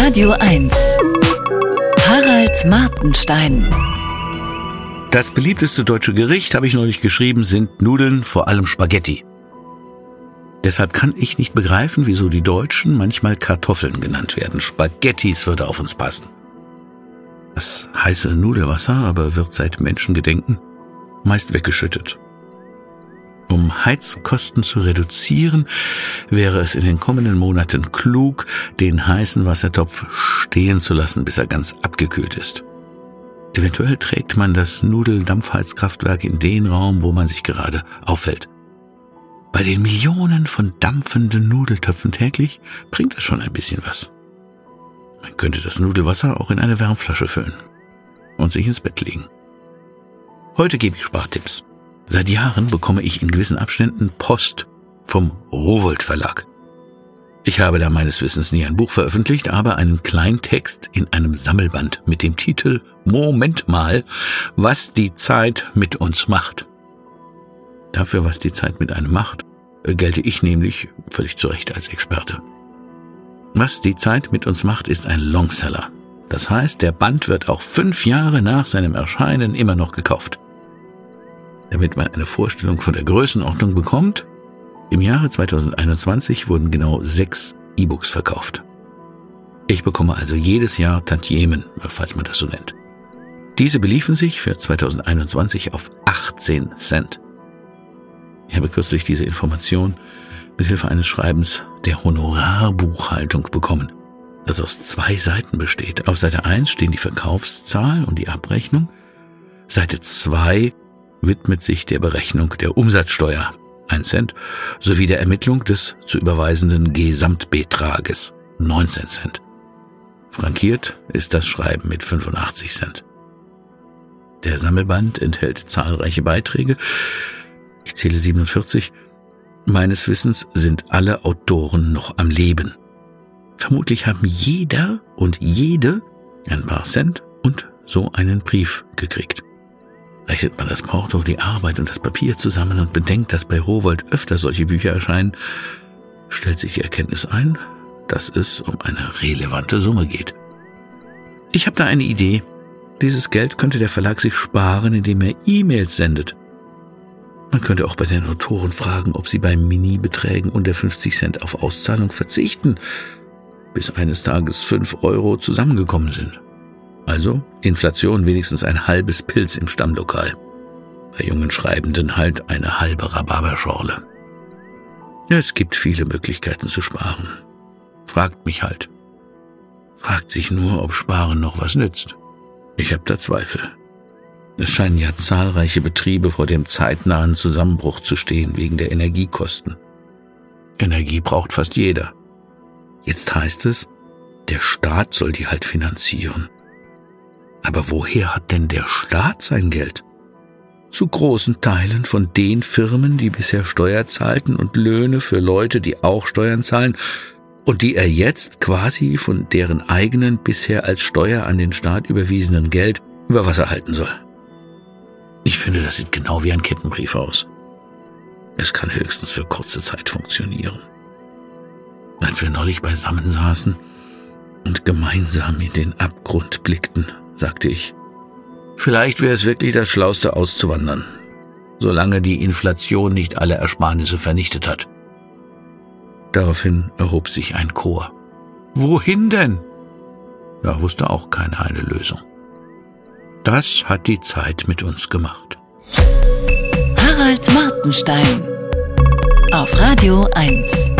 Radio 1. Harald Martenstein. Das beliebteste deutsche Gericht, habe ich neulich geschrieben, sind Nudeln, vor allem Spaghetti. Deshalb kann ich nicht begreifen, wieso die Deutschen manchmal Kartoffeln genannt werden. Spaghettis würde auf uns passen. Das heiße Nudelwasser aber wird seit Menschengedenken meist weggeschüttet. Um Heizkosten zu reduzieren, wäre es in den kommenden Monaten klug, den heißen Wassertopf stehen zu lassen, bis er ganz abgekühlt ist. Eventuell trägt man das Nudeldampfheizkraftwerk in den Raum, wo man sich gerade aufhält. Bei den Millionen von dampfenden Nudeltöpfen täglich bringt das schon ein bisschen was. Man könnte das Nudelwasser auch in eine Wärmflasche füllen und sich ins Bett legen. Heute gebe ich Spartipps. Seit Jahren bekomme ich in gewissen Abständen Post vom Rowold Verlag. Ich habe da meines Wissens nie ein Buch veröffentlicht, aber einen kleinen Text in einem Sammelband mit dem Titel Moment mal, was die Zeit mit uns macht. Dafür, was die Zeit mit einem macht, gelte ich nämlich völlig zu Recht als Experte. Was die Zeit mit uns macht, ist ein Longseller. Das heißt, der Band wird auch fünf Jahre nach seinem Erscheinen immer noch gekauft. Damit man eine Vorstellung von der Größenordnung bekommt, im Jahre 2021 wurden genau sechs E-Books verkauft. Ich bekomme also jedes Jahr Tantiemen, falls man das so nennt. Diese beliefen sich für 2021 auf 18 Cent. Ich habe kürzlich diese Information mit Hilfe eines Schreibens der Honorarbuchhaltung bekommen, das aus zwei Seiten besteht. Auf Seite 1 stehen die Verkaufszahl und die Abrechnung. Seite 2 widmet sich der Berechnung der Umsatzsteuer, ein Cent, sowie der Ermittlung des zu überweisenden Gesamtbetrages, 19 Cent. Frankiert ist das Schreiben mit 85 Cent. Der Sammelband enthält zahlreiche Beiträge. Ich zähle 47. Meines Wissens sind alle Autoren noch am Leben. Vermutlich haben jeder und jede ein paar Cent und so einen Brief gekriegt. Rechnet man das Porto, die Arbeit und das Papier zusammen und bedenkt, dass bei Rowold öfter solche Bücher erscheinen, stellt sich die Erkenntnis ein, dass es um eine relevante Summe geht. Ich habe da eine Idee. Dieses Geld könnte der Verlag sich sparen, indem er E-Mails sendet. Man könnte auch bei den Autoren fragen, ob sie bei Mini-Beträgen unter 50 Cent auf Auszahlung verzichten, bis eines Tages 5 Euro zusammengekommen sind. Also Inflation wenigstens ein halbes Pilz im Stammlokal. Bei jungen Schreibenden halt eine halbe Rhabarberschorle. Es gibt viele Möglichkeiten zu sparen. Fragt mich halt. Fragt sich nur, ob Sparen noch was nützt. Ich habe da Zweifel. Es scheinen ja zahlreiche Betriebe vor dem zeitnahen Zusammenbruch zu stehen wegen der Energiekosten. Energie braucht fast jeder. Jetzt heißt es, der Staat soll die halt finanzieren. Aber woher hat denn der Staat sein Geld? Zu großen Teilen von den Firmen, die bisher Steuer zahlten und Löhne für Leute, die auch Steuern zahlen, und die er jetzt quasi von deren eigenen bisher als Steuer an den Staat überwiesenen Geld über Wasser halten soll. Ich finde, das sieht genau wie ein Kettenbrief aus. Es kann höchstens für kurze Zeit funktionieren. Als wir neulich beisammen saßen und gemeinsam in den Abgrund blickten, sagte ich. Vielleicht wäre es wirklich das Schlauste auszuwandern, solange die Inflation nicht alle Ersparnisse vernichtet hat. Daraufhin erhob sich ein Chor. Wohin denn? Da wusste auch keiner eine Lösung. Das hat die Zeit mit uns gemacht. Harald Martenstein auf Radio 1.